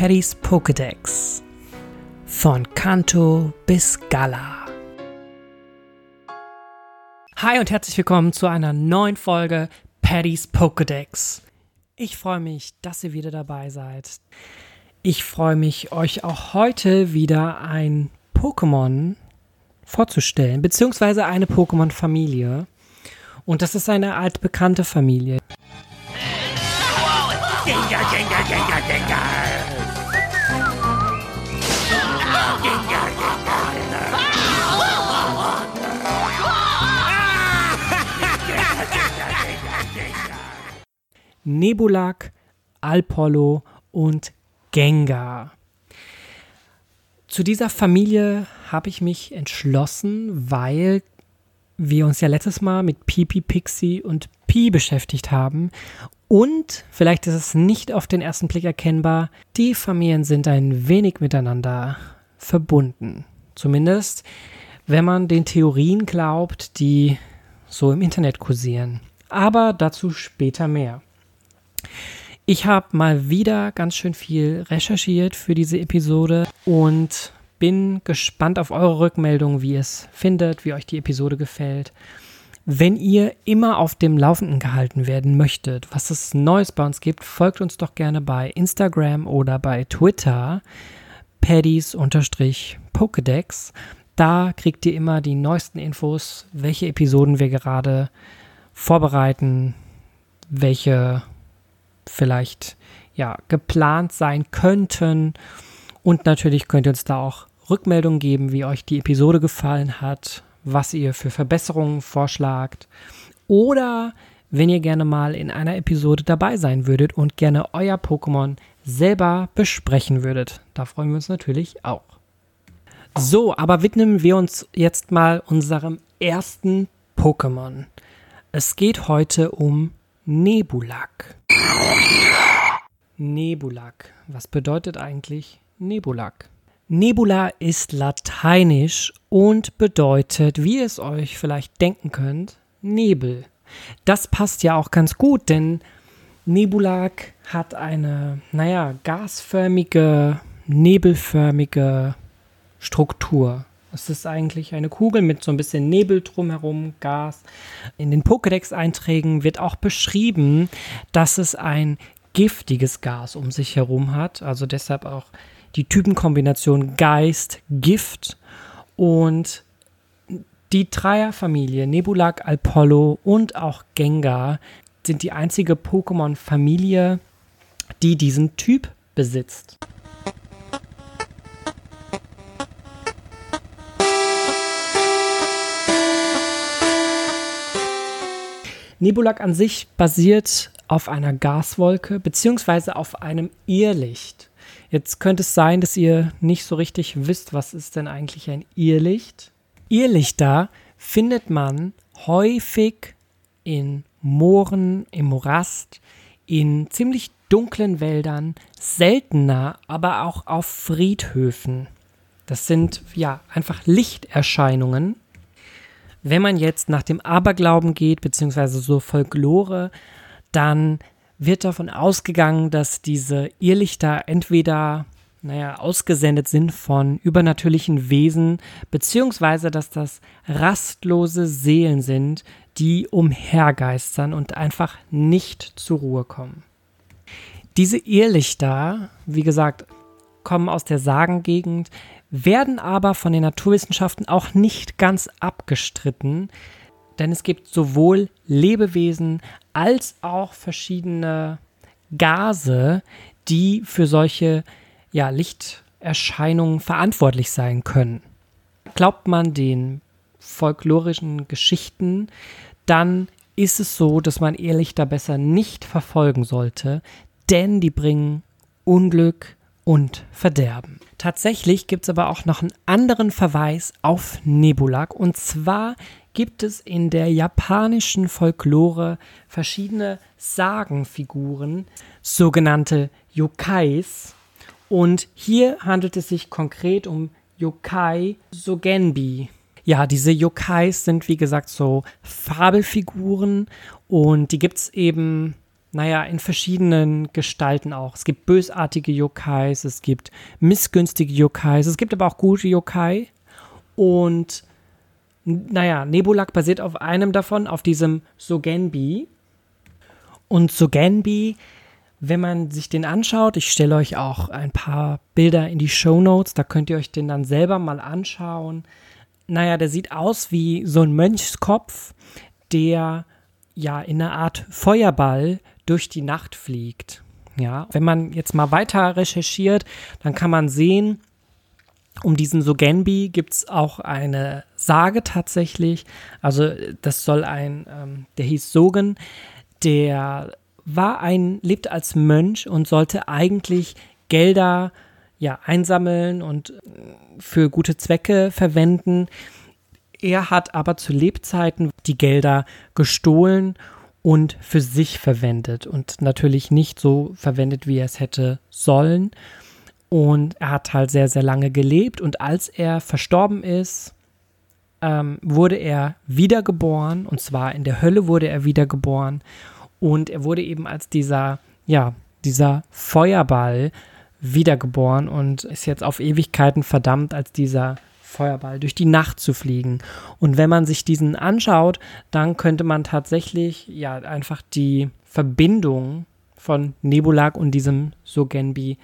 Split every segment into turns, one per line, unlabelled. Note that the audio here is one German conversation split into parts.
Paddys Pokédex. Von Kanto bis Gala. Hi und herzlich willkommen zu einer neuen Folge Paddys Pokédex. Ich freue mich, dass ihr wieder dabei seid. Ich freue mich, euch auch heute wieder ein Pokémon vorzustellen, beziehungsweise eine Pokémon-Familie. Und das ist eine altbekannte Familie. Gengar, Gengar, Gengar, Gengar. Nebulak, Alpollo und Gengar. Zu dieser Familie habe ich mich entschlossen, weil wir uns ja letztes Mal mit Pipi, Pixie und Pi beschäftigt haben. Und, vielleicht ist es nicht auf den ersten Blick erkennbar, die Familien sind ein wenig miteinander verbunden. Zumindest, wenn man den Theorien glaubt, die so im Internet kursieren. Aber dazu später mehr. Ich habe mal wieder ganz schön viel recherchiert für diese Episode und bin gespannt auf eure Rückmeldung, wie ihr es findet, wie euch die Episode gefällt. Wenn ihr immer auf dem Laufenden gehalten werden möchtet, was es Neues bei uns gibt, folgt uns doch gerne bei Instagram oder bei Twitter, Paddys-Pokedex. Da kriegt ihr immer die neuesten Infos, welche Episoden wir gerade vorbereiten, welche vielleicht ja geplant sein könnten. Und natürlich könnt ihr uns da auch Rückmeldung geben, wie euch die Episode gefallen hat, was ihr für Verbesserungen vorschlagt oder wenn ihr gerne mal in einer Episode dabei sein würdet und gerne euer Pokémon selber besprechen würdet. Da freuen wir uns natürlich auch. So, aber widmen wir uns jetzt mal unserem ersten Pokémon. Es geht heute um Nebulak. Nebulak. Was bedeutet eigentlich Nebulak? Nebula ist lateinisch und bedeutet, wie ihr es euch vielleicht denken könnt, Nebel. Das passt ja auch ganz gut, denn Nebulak hat eine, naja, gasförmige, nebelförmige Struktur. Es ist eigentlich eine Kugel mit so ein bisschen Nebel drumherum, Gas. In den Pokédex-Einträgen wird auch beschrieben, dass es ein giftiges Gas um sich herum hat. Also deshalb auch die Typenkombination Geist, Gift und die Dreierfamilie Nebulak, Alpollo und auch Gengar sind die einzige Pokémon-Familie, die diesen Typ besitzt. Nebulak an sich basiert auf einer Gaswolke bzw. auf einem Irrlicht. Jetzt könnte es sein, dass ihr nicht so richtig wisst, was ist denn eigentlich ein Irrlicht. Irrlichter findet man häufig in Mooren, im Morast, in ziemlich dunklen Wäldern, seltener aber auch auf Friedhöfen. Das sind ja einfach Lichterscheinungen. Wenn man jetzt nach dem Aberglauben geht, beziehungsweise so Folklore, dann wird davon ausgegangen, dass diese Irrlichter entweder naja, ausgesendet sind von übernatürlichen Wesen, beziehungsweise dass das rastlose Seelen sind, die umhergeistern und einfach nicht zur Ruhe kommen. Diese Irrlichter, wie gesagt, kommen aus der Sagengegend, werden aber von den Naturwissenschaften auch nicht ganz abgestritten, denn es gibt sowohl Lebewesen als auch verschiedene Gase, die für solche ja, Lichterscheinungen verantwortlich sein können. Glaubt man den folklorischen Geschichten, dann ist es so, dass man Irrlichter besser nicht verfolgen sollte, denn die bringen Unglück und Verderben. Tatsächlich gibt es aber auch noch einen anderen Verweis auf Nebulak und zwar gibt es in der japanischen Folklore verschiedene Sagenfiguren, sogenannte Yokais. Und hier handelt es sich konkret um Yokai Sogenbi. Ja, diese Yokais sind wie gesagt so Fabelfiguren und die gibt es eben naja, in verschiedenen Gestalten auch. Es gibt bösartige Yokais, es gibt missgünstige Yokais, es gibt aber auch gute Yokai. Und naja, Nebulak basiert auf einem davon, auf diesem Sogenbi. Und Sogenbi, wenn man sich den anschaut, ich stelle euch auch ein paar Bilder in die Show Notes, da könnt ihr euch den dann selber mal anschauen. Naja, der sieht aus wie so ein Mönchskopf, der ja in einer Art Feuerball durch die Nacht fliegt. Ja, wenn man jetzt mal weiter recherchiert, dann kann man sehen, um diesen Sogenbi gibt es auch eine Sage tatsächlich. Also das soll ein, ähm, der hieß Sogen, der war ein, lebt als Mönch und sollte eigentlich Gelder ja, einsammeln und äh, für gute Zwecke verwenden. Er hat aber zu Lebzeiten die Gelder gestohlen und für sich verwendet und natürlich nicht so verwendet, wie er es hätte sollen. Und er hat halt sehr, sehr lange gelebt und als er verstorben ist, ähm, wurde er wiedergeboren und zwar in der Hölle wurde er wiedergeboren und er wurde eben als dieser, ja, dieser Feuerball wiedergeboren und ist jetzt auf Ewigkeiten verdammt als dieser Feuerball durch die Nacht zu fliegen. Und wenn man sich diesen anschaut, dann könnte man tatsächlich ja einfach die Verbindung von Nebulag und diesem Sogenbi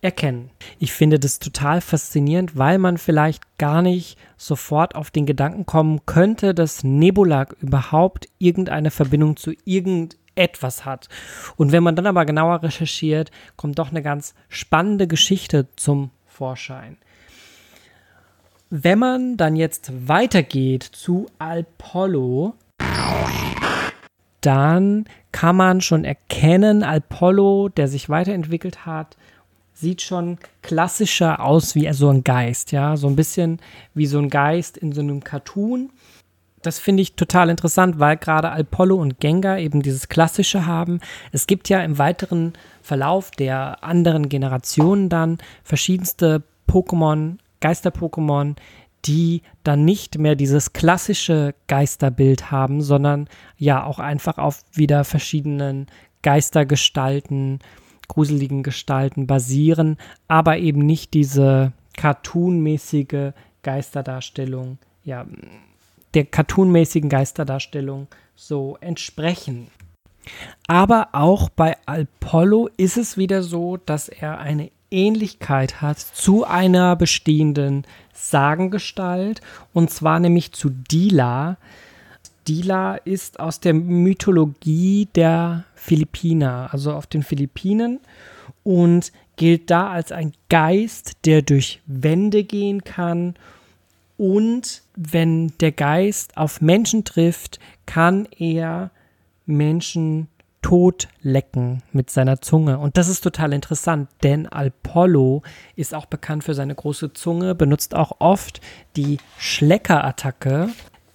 erkennen. Ich finde das total faszinierend, weil man vielleicht gar nicht sofort auf den Gedanken kommen könnte, dass Nebulag überhaupt irgendeine Verbindung zu irgendetwas hat. Und wenn man dann aber genauer recherchiert, kommt doch eine ganz spannende Geschichte zum Vorschein. Wenn man dann jetzt weitergeht zu Apollo, dann kann man schon erkennen, Apollo, der sich weiterentwickelt hat sieht schon klassischer aus wie so ein Geist, ja, so ein bisschen wie so ein Geist in so einem Cartoon. Das finde ich total interessant, weil gerade Apollo und Gengar eben dieses Klassische haben. Es gibt ja im weiteren Verlauf der anderen Generationen dann verschiedenste Pokémon, Geister-Pokémon, die dann nicht mehr dieses klassische Geisterbild haben, sondern ja auch einfach auf wieder verschiedenen Geistergestalten, gruseligen Gestalten basieren, aber eben nicht diese cartoonmäßige Geisterdarstellung, ja, der cartoonmäßigen Geisterdarstellung so entsprechen. Aber auch bei Apollo ist es wieder so, dass er eine Ähnlichkeit hat zu einer bestehenden Sagengestalt und zwar nämlich zu Dila, Dila ist aus der Mythologie der Philippiner, also auf den Philippinen und gilt da als ein Geist, der durch Wände gehen kann. Und wenn der Geist auf Menschen trifft, kann er Menschen tot lecken mit seiner Zunge. Und das ist total interessant, denn Apollo ist auch bekannt für seine große Zunge, benutzt auch oft die Schleckerattacke,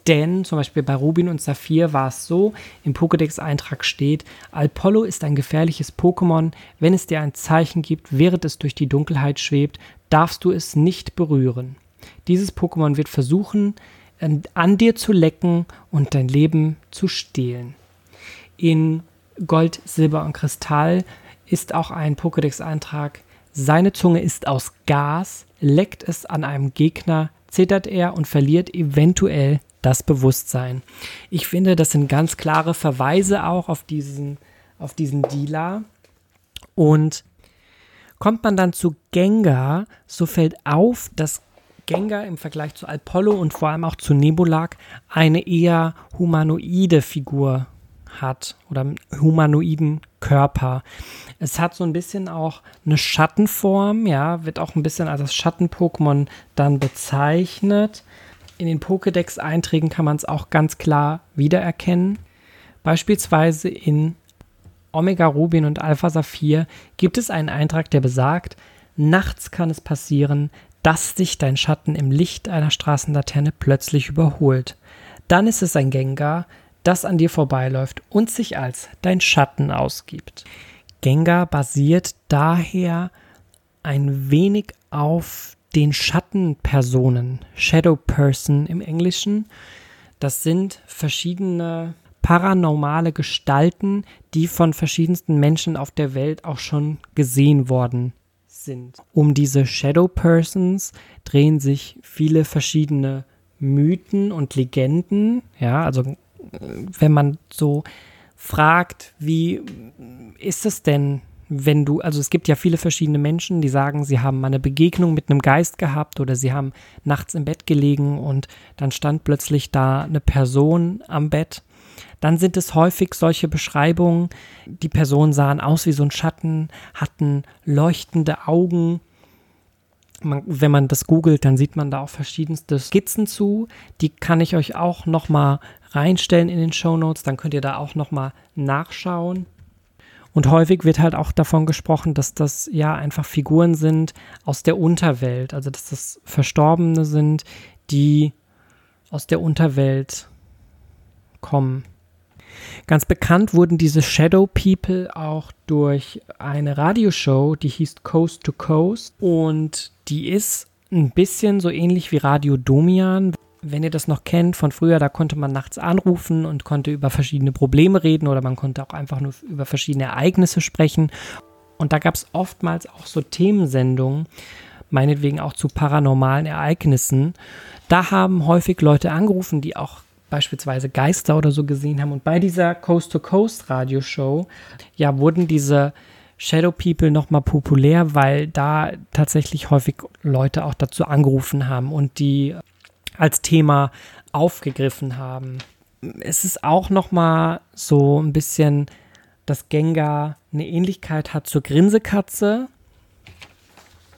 denn zum Beispiel bei Rubin und Saphir war es so, im Pokédex-Eintrag steht, Alpollo ist ein gefährliches Pokémon. Wenn es dir ein Zeichen gibt, während es durch die Dunkelheit schwebt, darfst du es nicht berühren. Dieses Pokémon wird versuchen, an dir zu lecken und dein Leben zu stehlen. In Gold, Silber und Kristall ist auch ein Pokédex-Eintrag. Seine Zunge ist aus Gas, leckt es an einem Gegner, zittert er und verliert eventuell das Bewusstsein. Ich finde, das sind ganz klare Verweise auch auf diesen, auf diesen Dealer. Und kommt man dann zu Gengar, so fällt auf, dass Gengar im Vergleich zu Apollo und vor allem auch zu Nebulag eine eher humanoide Figur hat oder einen humanoiden Körper. Es hat so ein bisschen auch eine Schattenform, ja, wird auch ein bisschen als das Schatten-Pokémon dann bezeichnet. In den Pokédex-Einträgen kann man es auch ganz klar wiedererkennen. Beispielsweise in Omega Rubin und Alpha Saphir gibt es einen Eintrag, der besagt, nachts kann es passieren, dass dich dein Schatten im Licht einer Straßenlaterne plötzlich überholt. Dann ist es ein Gengar, das an dir vorbeiläuft und sich als dein Schatten ausgibt. Gengar basiert daher ein wenig auf den Schattenpersonen, Shadow Person im Englischen. Das sind verschiedene paranormale Gestalten, die von verschiedensten Menschen auf der Welt auch schon gesehen worden sind. Um diese Shadow Persons drehen sich viele verschiedene Mythen und Legenden. Ja, also wenn man so fragt, wie ist es denn, wenn du, also es gibt ja viele verschiedene Menschen, die sagen, sie haben mal eine Begegnung mit einem Geist gehabt oder sie haben nachts im Bett gelegen und dann stand plötzlich da eine Person am Bett. Dann sind es häufig solche Beschreibungen, die Personen sahen aus wie so ein Schatten, hatten leuchtende Augen. Man, wenn man das googelt, dann sieht man da auch verschiedenste Skizzen zu. Die kann ich euch auch nochmal reinstellen in den Show Notes. Dann könnt ihr da auch nochmal nachschauen. Und häufig wird halt auch davon gesprochen, dass das ja einfach Figuren sind aus der Unterwelt, also dass das Verstorbene sind, die aus der Unterwelt kommen. Ganz bekannt wurden diese Shadow People auch durch eine Radioshow, die hieß Coast to Coast und die ist ein bisschen so ähnlich wie Radio Domian wenn ihr das noch kennt von früher, da konnte man nachts anrufen und konnte über verschiedene Probleme reden oder man konnte auch einfach nur über verschiedene Ereignisse sprechen. Und da gab es oftmals auch so Themensendungen, meinetwegen auch zu paranormalen Ereignissen. Da haben häufig Leute angerufen, die auch beispielsweise Geister oder so gesehen haben. Und bei dieser Coast-to-Coast-Radioshow, ja, wurden diese Shadow People nochmal populär, weil da tatsächlich häufig Leute auch dazu angerufen haben und die als Thema aufgegriffen haben. Es ist auch noch mal so ein bisschen, dass Gengar eine Ähnlichkeit hat zur Grinsekatze.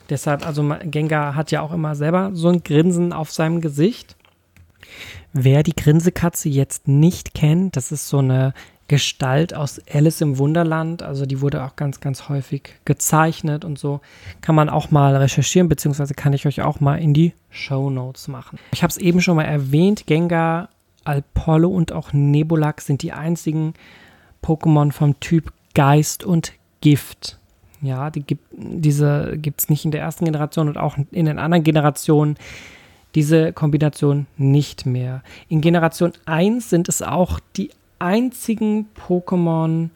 Deshalb, also Gengar hat ja auch immer selber so ein Grinsen auf seinem Gesicht. Wer die Grinsekatze jetzt nicht kennt, das ist so eine Gestalt aus Alice im Wunderland. Also die wurde auch ganz, ganz häufig gezeichnet und so. Kann man auch mal recherchieren, beziehungsweise kann ich euch auch mal in die Show Notes machen. Ich habe es eben schon mal erwähnt, Gengar, Apollo und auch Nebulak sind die einzigen Pokémon vom Typ Geist und Gift. Ja, die gibt, diese gibt es nicht in der ersten Generation und auch in den anderen Generationen diese Kombination nicht mehr. In Generation 1 sind es auch die einzigen Pokémon,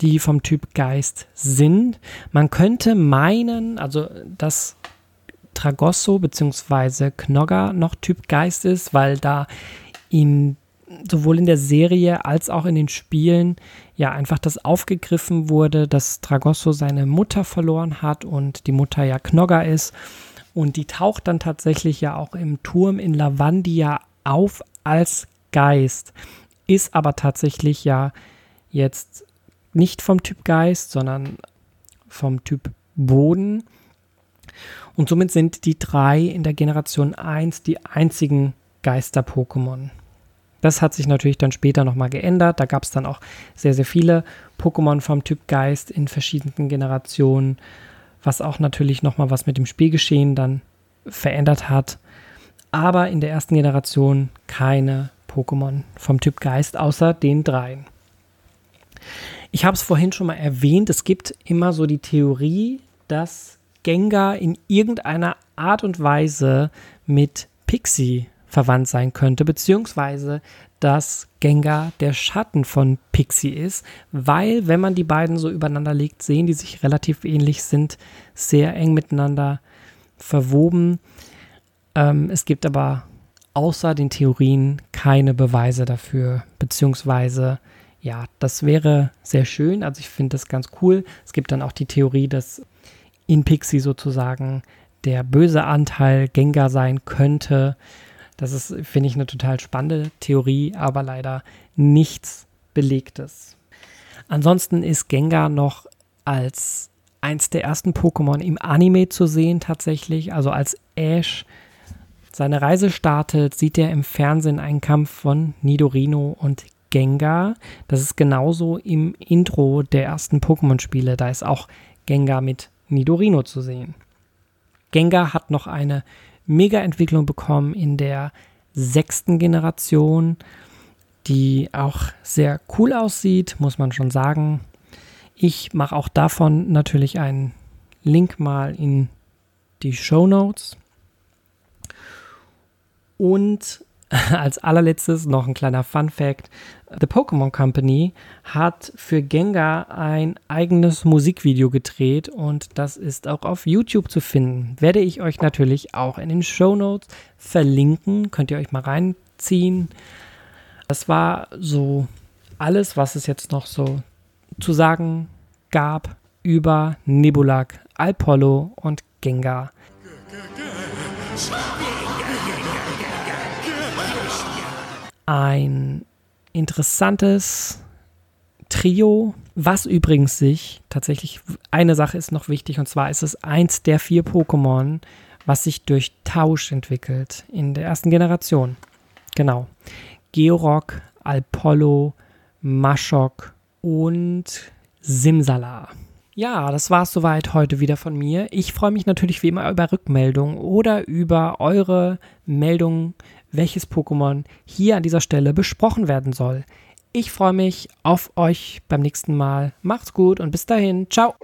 die vom Typ Geist sind. Man könnte meinen, also dass Tragosso bzw. Knogger noch Typ Geist ist, weil da in sowohl in der Serie als auch in den Spielen ja einfach das aufgegriffen wurde, dass Tragosso seine Mutter verloren hat und die Mutter ja Knogger ist. Und die taucht dann tatsächlich ja auch im Turm in Lavandia auf als Geist ist aber tatsächlich ja jetzt nicht vom Typ Geist, sondern vom Typ Boden. Und somit sind die drei in der Generation 1 die einzigen Geister-Pokémon. Das hat sich natürlich dann später nochmal geändert. Da gab es dann auch sehr, sehr viele Pokémon vom Typ Geist in verschiedenen Generationen, was auch natürlich nochmal was mit dem Spielgeschehen dann verändert hat. Aber in der ersten Generation keine Pokémon vom Typ Geist, außer den dreien. Ich habe es vorhin schon mal erwähnt, es gibt immer so die Theorie, dass Gengar in irgendeiner Art und Weise mit Pixie verwandt sein könnte, beziehungsweise dass Gengar der Schatten von Pixie ist, weil, wenn man die beiden so übereinander legt, sehen die sich relativ ähnlich, sind sehr eng miteinander verwoben. Ähm, es gibt aber außer den Theorien keine Beweise dafür, beziehungsweise ja, das wäre sehr schön. Also ich finde das ganz cool. Es gibt dann auch die Theorie, dass in Pixie sozusagen der böse Anteil Gengar sein könnte. Das ist, finde ich, eine total spannende Theorie, aber leider nichts Belegtes. Ansonsten ist Gengar noch als eins der ersten Pokémon im Anime zu sehen tatsächlich, also als Ash seine Reise startet, sieht er im Fernsehen einen Kampf von Nidorino und Gengar. Das ist genauso im Intro der ersten Pokémon-Spiele. Da ist auch Gengar mit Nidorino zu sehen. Gengar hat noch eine Mega-Entwicklung bekommen in der sechsten Generation, die auch sehr cool aussieht, muss man schon sagen. Ich mache auch davon natürlich einen Link mal in die Show Notes. Und als allerletztes noch ein kleiner Fun Fact. The Pokémon Company hat für Gengar ein eigenes Musikvideo gedreht und das ist auch auf YouTube zu finden. Werde ich euch natürlich auch in den Show Notes verlinken. Könnt ihr euch mal reinziehen. Das war so alles, was es jetzt noch so zu sagen gab über Nebulak, Alpollo und Gengar. Ein interessantes Trio, was übrigens sich tatsächlich, eine Sache ist noch wichtig, und zwar ist es eins der vier Pokémon, was sich durch Tausch entwickelt in der ersten Generation. Genau. Georock, Alpollo, Maschok und Simsala. Ja, das war es soweit heute wieder von mir. Ich freue mich natürlich wie immer über Rückmeldungen oder über eure Meldungen, welches Pokémon hier an dieser Stelle besprochen werden soll. Ich freue mich auf euch beim nächsten Mal. Macht's gut und bis dahin. Ciao.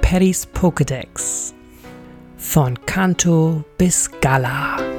Paddy's Pokédex. Von Kanto bis Gala.